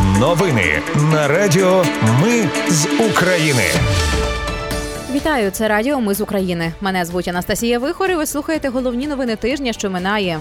Новини на Радіо Ми з України. Вітаю, це Радіо Ми з України. Мене звуть Анастасія Вихор і Ви слухаєте головні новини тижня, що минає.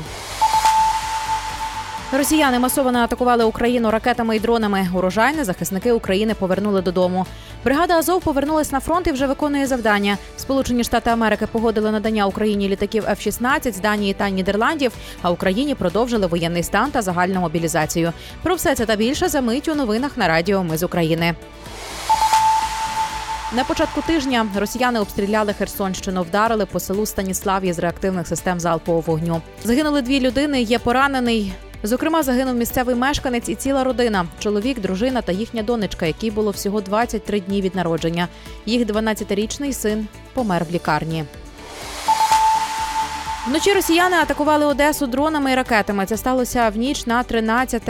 Росіяни масово атакували Україну ракетами і дронами. Урожайне захисники України повернули додому. Бригада Азов повернулась на фронт і вже виконує завдання. Сполучені Штати Америки погодили надання Україні літаків F-16 з Данії та Нідерландів. А Україні продовжили воєнний стан та загальну мобілізацію. Про все це та більше за мить у новинах на Радіо Ми з України. На початку тижня росіяни обстріляли Херсонщину, вдарили по селу Станіслав'я з реактивних систем залпового вогню. Загинули дві людини. Є поранений. Зокрема, загинув місцевий мешканець і ціла родина: чоловік, дружина та їхня донечка, якій було всього 23 дні від народження. Їх 12-річний син помер в лікарні. Вночі росіяни атакували Одесу дронами і ракетами. Це сталося в ніч на 13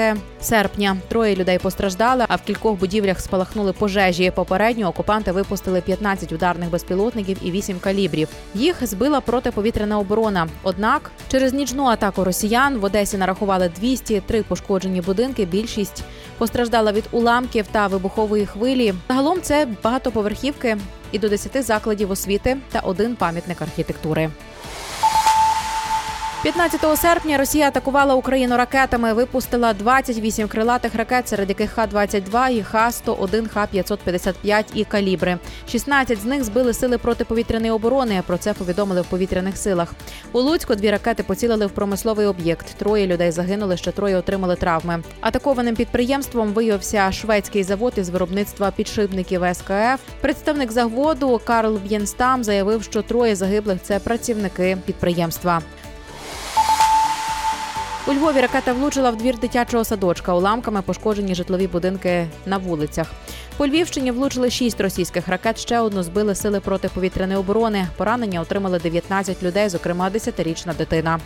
серпня. Троє людей постраждали, а в кількох будівлях спалахнули пожежі. Попередньо окупанти випустили 15 ударних безпілотників і 8 калібрів. Їх збила протиповітряна оборона. Однак через нічну атаку росіян в Одесі нарахували 203 пошкоджені будинки. Більшість постраждала від уламків та вибухової хвилі. Загалом це багатоповерхівки і до 10 закладів освіти та один пам'ятник архітектури. 15 серпня Росія атакувала Україну ракетами. Випустила 28 крилатих ракет, серед яких Х-22 і Х-101, Х-555 і калібри. 16 з них збили сили протиповітряної оборони. Про це повідомили в повітряних силах. У Луцьку дві ракети поцілили в промисловий об'єкт. Троє людей загинули, ще троє отримали травми. Атакованим підприємством виявився шведський завод із виробництва підшипників СКФ. Представник заводу Карл Б'єнстам заявив, що троє загиблих це працівники підприємства. У Львові ракета влучила в двір дитячого садочка. Уламками пошкоджені житлові будинки на вулицях. По Львівщині влучили шість російських ракет. Ще одну збили сили протиповітряної оборони. Поранення отримали 19 людей, зокрема 10-річна дитина.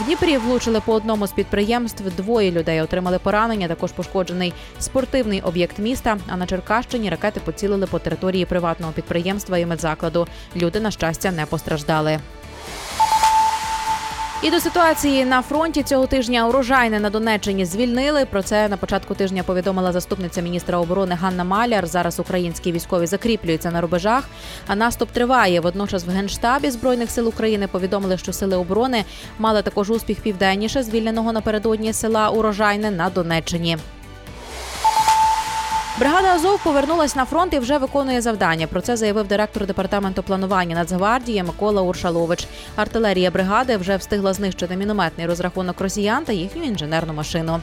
В Дніпрі влучили по одному з підприємств. Двоє людей отримали поранення. Також пошкоджений спортивний об'єкт міста. А на Черкащині ракети поцілили по території приватного підприємства і медзакладу. Люди на щастя не постраждали. І до ситуації на фронті цього тижня урожайне на Донеччині звільнили. Про це на початку тижня повідомила заступниця міністра оборони Ганна Маляр. Зараз українські військові закріплюються на рубежах, а наступ триває. Водночас в генштабі збройних сил України повідомили, що сили оборони мали також успіх південніше звільненого напередодні села Урожайне на Донеччині. Бригада Азов повернулась на фронт і вже виконує завдання. Про це заявив директор департаменту планування Нацгвардії Микола Уршалович. Артилерія бригади вже встигла знищити мінометний розрахунок росіян та їхню інженерну машину.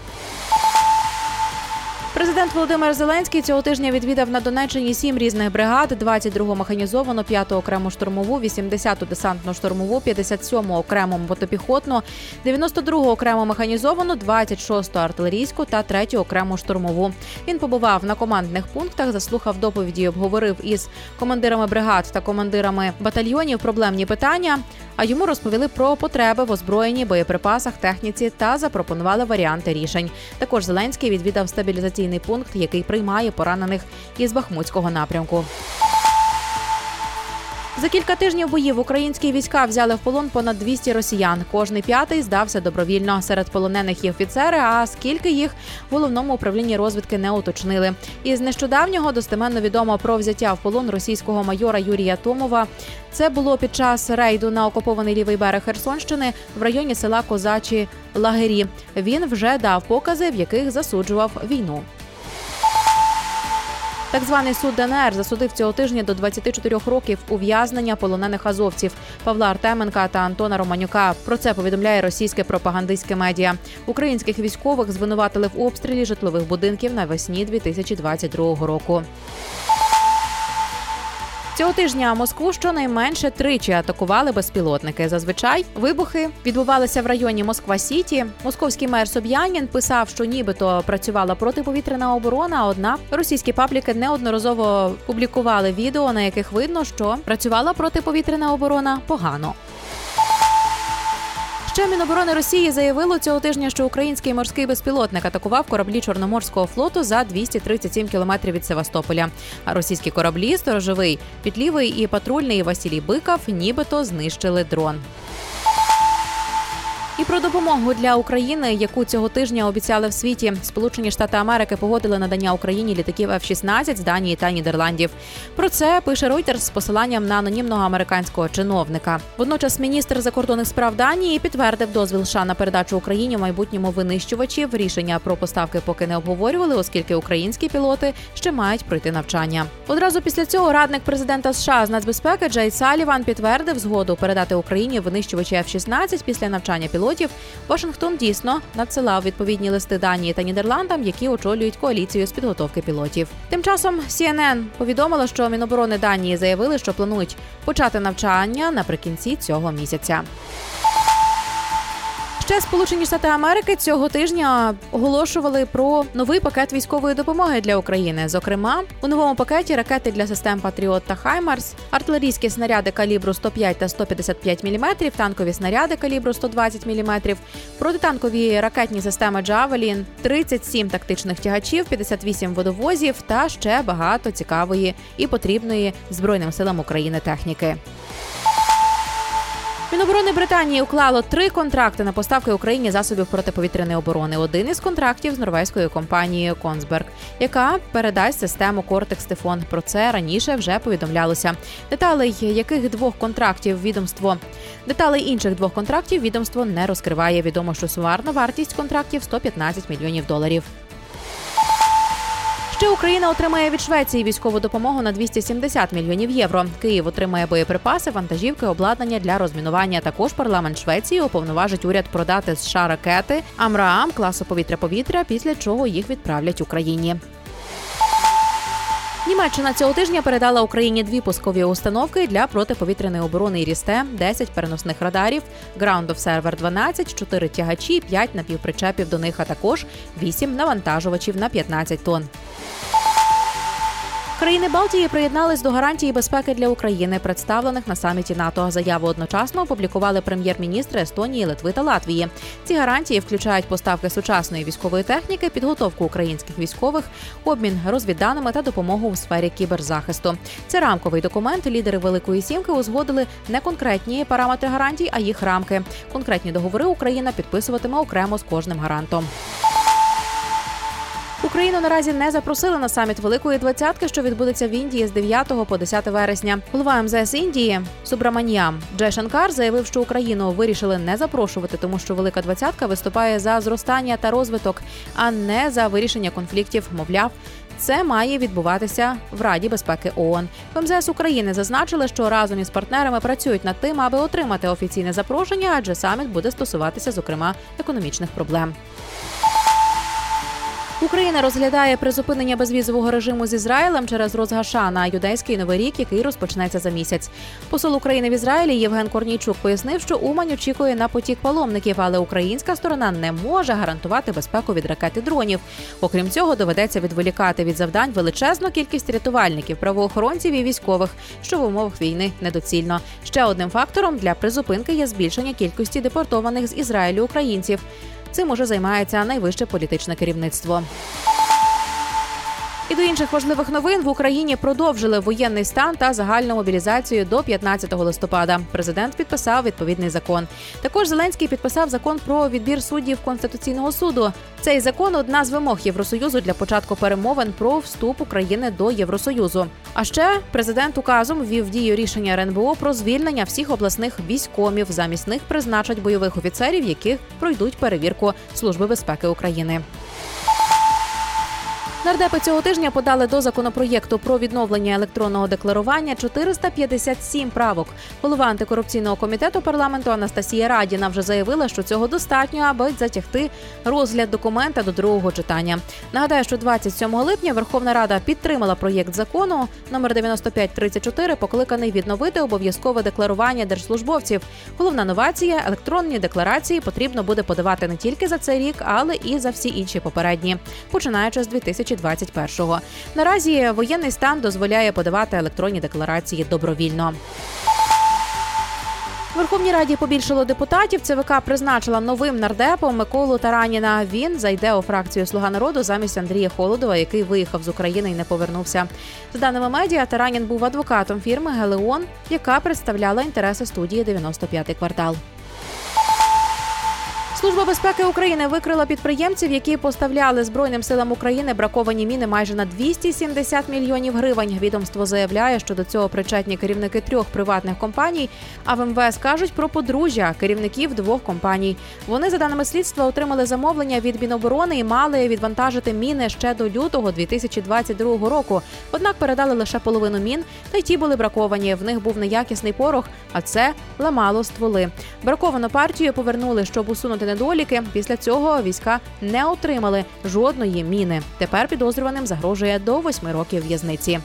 Президент Володимир Зеленський цього тижня відвідав на Донеччині сім різних бригад: 22-го механізовану, 5-ту окрему штурмову, 80-ту десантну штурмову, 57-му окрему мотопіхотну, 92-го окрему механізовану, 26-ту артилерійську та 3-ю окрему штурмову. Він побував на командних пунктах, заслухав доповіді, обговорив із командирами бригад та командирами батальйонів проблемні питання. А йому розповіли про потреби в озброєнні боєприпасах, техніці та запропонували варіанти рішень. Також Зеленський відвідав стабілізаційний пункт, який приймає поранених із Бахмутського напрямку. За кілька тижнів боїв українські війська взяли в полон понад 200 росіян. Кожний п'ятий здався добровільно. Серед полонених є офіцери. А скільки їх в головному управлінні розвідки не уточнили. Із нещодавнього достеменно відомо про взяття в полон російського майора Юрія Томова. Це було під час рейду на окупований лівий берег Херсонщини в районі села Козачі Лагері. Він вже дав покази, в яких засуджував війну. Так званий суд ДНР засудив цього тижня до 24 років ув'язнення полонених азовців Павла Артеменка та Антона Романюка. Про це повідомляє російське пропагандистське медіа. Українських військових звинуватили в обстрілі житлових будинків навесні 2022 року. Цього тижня Москву щонайменше тричі атакували безпілотники. Зазвичай вибухи відбувалися в районі Москва Сіті. Московський мер Соб'янін писав, що нібито працювала протиповітряна оборона. Однак російські пабліки неодноразово публікували відео, на яких видно, що працювала протиповітряна оборона погано. Ще Міноборони Росії заявило цього тижня, що український морський безпілотник атакував кораблі Чорноморського флоту за 237 кілометрів від Севастополя. А російські кораблі сторожовий Пітлівий і патрульний Василій Биков нібито знищили дрон. І про допомогу для України, яку цього тижня обіцяли в світі, Сполучені Штати Америки погодили надання Україні літаків F-16 з Данії та Нідерландів. Про це пише Reuters з посиланням на анонімного американського чиновника. Водночас міністр закордонних справ Данії підтвердив дозвіл США на передачу Україні в майбутньому винищувачів. Рішення про поставки поки не обговорювали, оскільки українські пілоти ще мають пройти навчання. Одразу після цього радник президента США з нацбезпеки Джей Саліван підтвердив згоду передати Україні винищувачі F-16 після навчання пілотів пілотів, Вашингтон дійсно надсилав відповідні листи Данії та Нідерландам, які очолюють коаліцію з підготовки пілотів. Тим часом CNN повідомила, що Міноборони Данії заявили, що планують почати навчання наприкінці цього місяця. Ще Сполучені Штати Америки цього тижня оголошували про новий пакет військової допомоги для України. Зокрема, у новому пакеті ракети для систем Патріот та Хаймарс, артилерійські снаряди калібру 105 та 155 мм, танкові снаряди калібру 120 мм, протитанкові ракетні системи Джавелін, 37 тактичних тягачів, 58 водовозів та ще багато цікавої і потрібної збройним силам України техніки. Міноборони Британії уклало три контракти на поставки Україні засобів протиповітряної оборони. Один із контрактів з норвезькою компанією Консберг, яка передасть систему Кортекс Тифон. Про це раніше вже повідомлялося. Деталей яких двох контрактів відомство деталей інших двох контрактів відомство не розкриває. Відомо, що сумарна вартість контрактів 115 мільйонів доларів. Ще Україна отримає від Швеції військову допомогу на 270 мільйонів євро. Київ отримає боєприпаси, вантажівки, обладнання для розмінування. Також парламент Швеції уповноважить уряд продати США ракети Амраам класу повітря-повітря, після чого їх відправлять Україні. Німеччина цього тижня передала Україні дві пускові установки для протиповітряної оборони Рісте, 10 переносних радарів, Ground Observer 12, 4 тягачі, 5 напівпричепів до них, а також 8 навантажувачів на 15 тонн. Країни Балтії приєднались до гарантії безпеки для України, представлених на саміті НАТО. Заяву одночасно опублікували прем'єр-міністри Естонії, Литви та Латвії. Ці гарантії включають поставки сучасної військової техніки, підготовку українських військових, обмін розвідданими та допомогу у сфері кіберзахисту. Це рамковий документ. Лідери Великої Сімки узгодили не конкретні параметри гарантій, а їх рамки. Конкретні договори Україна підписуватиме окремо з кожним гарантом. Україну наразі не запросили на саміт Великої двадцятки, що відбудеться в Індії з 9 по 10 вересня. Голова МЗС Індії Субраманіям Джешанкар заявив, що Україну вирішили не запрошувати, тому що Велика Двадцятка виступає за зростання та розвиток, а не за вирішення конфліктів. Мовляв. Це має відбуватися в Раді безпеки ООН. В МЗС України зазначили, що разом із партнерами працюють над тим, аби отримати офіційне запрошення, адже саміт буде стосуватися, зокрема, економічних проблем. Україна розглядає призупинення безвізового режиму з Ізраїлем через розгаша на юдейський новий рік, який розпочнеться за місяць. Посол України в Ізраїлі Євген Корнійчук пояснив, що Умань очікує на потік паломників, але українська сторона не може гарантувати безпеку від ракет і дронів. Окрім цього, доведеться відволікати від завдань величезну кількість рятувальників, правоохоронців і військових, що в умовах війни недоцільно. Ще одним фактором для призупинки є збільшення кількості депортованих з Ізраїлю українців. Цим уже займається найвище політичне керівництво. І до інших важливих новин в Україні продовжили воєнний стан та загальну мобілізацію до 15 листопада. Президент підписав відповідний закон. Також Зеленський підписав закон про відбір суддів Конституційного суду. Цей закон одна з вимог Євросоюзу для початку перемовин про вступ України до Євросоюзу. А ще президент указом ввів дію рішення РНБО про звільнення всіх обласних військомів. Замість них призначать бойових офіцерів, яких пройдуть перевірку Служби безпеки України. Нардепи цього тижня подали до законопроєкту про відновлення електронного декларування 457 правок. Голова антикорупційного комітету парламенту Анастасія Радіна вже заявила, що цього достатньо, аби затягти розгляд документа до другого читання. Нагадаю, що 27 липня Верховна Рада підтримала проєкт закону номер 9534, покликаний відновити обов'язкове декларування держслужбовців. Головна новація електронні декларації потрібно буде подавати не тільки за цей рік, але і за всі інші попередні, починаючи з 2020 2021-го. Наразі воєнний стан дозволяє подавати електронні декларації добровільно. Верховній Раді побільшало депутатів. ЦВК призначила новим нардепом Миколу Тараніна. Він зайде у фракцію Слуга народу замість Андрія Холодова, який виїхав з України і не повернувся. За даними медіа, Таранін був адвокатом фірми Гелеон, яка представляла інтереси студії «95-й квартал. Служба безпеки України викрила підприємців, які поставляли збройним силам України браковані міни майже на 270 мільйонів гривень. Відомство заявляє, що до цього причетні керівники трьох приватних компаній. А в МВС кажуть про подружжя керівників двох компаній. Вони за даними слідства отримали замовлення від Міноборони і мали відвантажити міни ще до лютого 2022 року. Однак передали лише половину мін, та й ті були браковані. В них був неякісний порох, а це ламало стволи. Браковану партію повернули, щоб усунути недоліки. Після цього війська не отримали жодної міни. Тепер підозрюваним загрожує до восьми років в'язниці.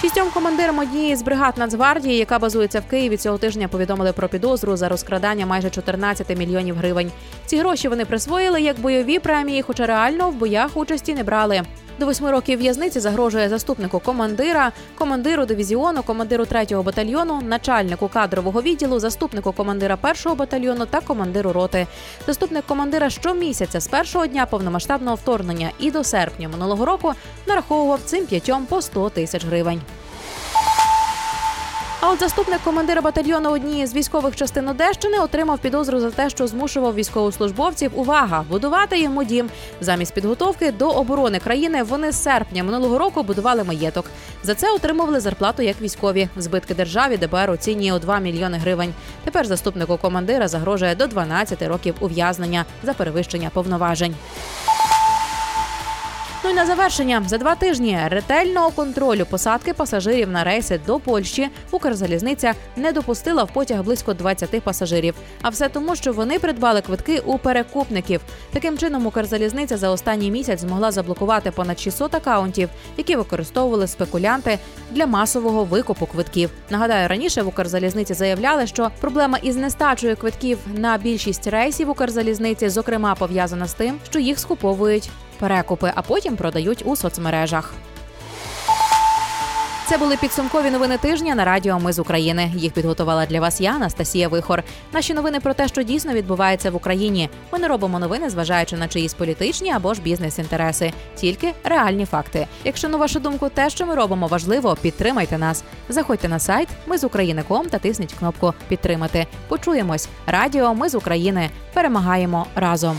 Шістьом командирам однієї з бригад Нацгвардії, яка базується в Києві, цього тижня повідомили про підозру за розкрадання майже 14 мільйонів гривень. Ці гроші вони присвоїли як бойові премії, хоча реально в боях участі не брали. До восьми років в'язниці загрожує заступнику командира, командиру дивізіону, командиру третього батальйону, начальнику кадрового відділу, заступнику командира першого батальйону та командиру роти. Заступник командира щомісяця з першого дня повномасштабного вторгнення і до серпня минулого року нараховував цим п'ятьом по 100 тисяч гривень. А от заступник командира батальйону однієї з військових частин Одещини отримав підозру за те, що змушував військовослужбовців увага будувати йому дім. Замість підготовки до оборони країни вони з серпня минулого року будували маєток. За це отримували зарплату як військові. Збитки державі ДБР оцінює у 2 мільйони гривень. Тепер заступнику командира загрожує до 12 років ув'язнення за перевищення повноважень. Ну і на завершення за два тижні ретельного контролю посадки пасажирів на рейси до Польщі Укрзалізниця не допустила в потяг близько 20 пасажирів. А все тому, що вони придбали квитки у перекупників. Таким чином, Укрзалізниця за останній місяць змогла заблокувати понад 600 акаунтів, які використовували спекулянти для масового викупу квитків. Нагадаю, раніше в Укрзалізниці заявляли, що проблема із нестачею квитків на більшість рейсів Укрзалізниці, зокрема, пов'язана з тим, що їх скуповують перекупи, а потім продають у соцмережах. Це були підсумкові новини тижня на радіо Ми з України. Їх підготувала для вас я, Анастасія Вихор. Наші новини про те, що дійсно відбувається в Україні. Ми не робимо новини, зважаючи на чиїсь політичні або ж бізнес-інтереси, тільки реальні факти. Якщо на вашу думку, те, що ми робимо, важливо, підтримайте нас. Заходьте на сайт Ми з України.ком та тисніть кнопку Підтримати. Почуємось. Радіо Ми з України перемагаємо разом.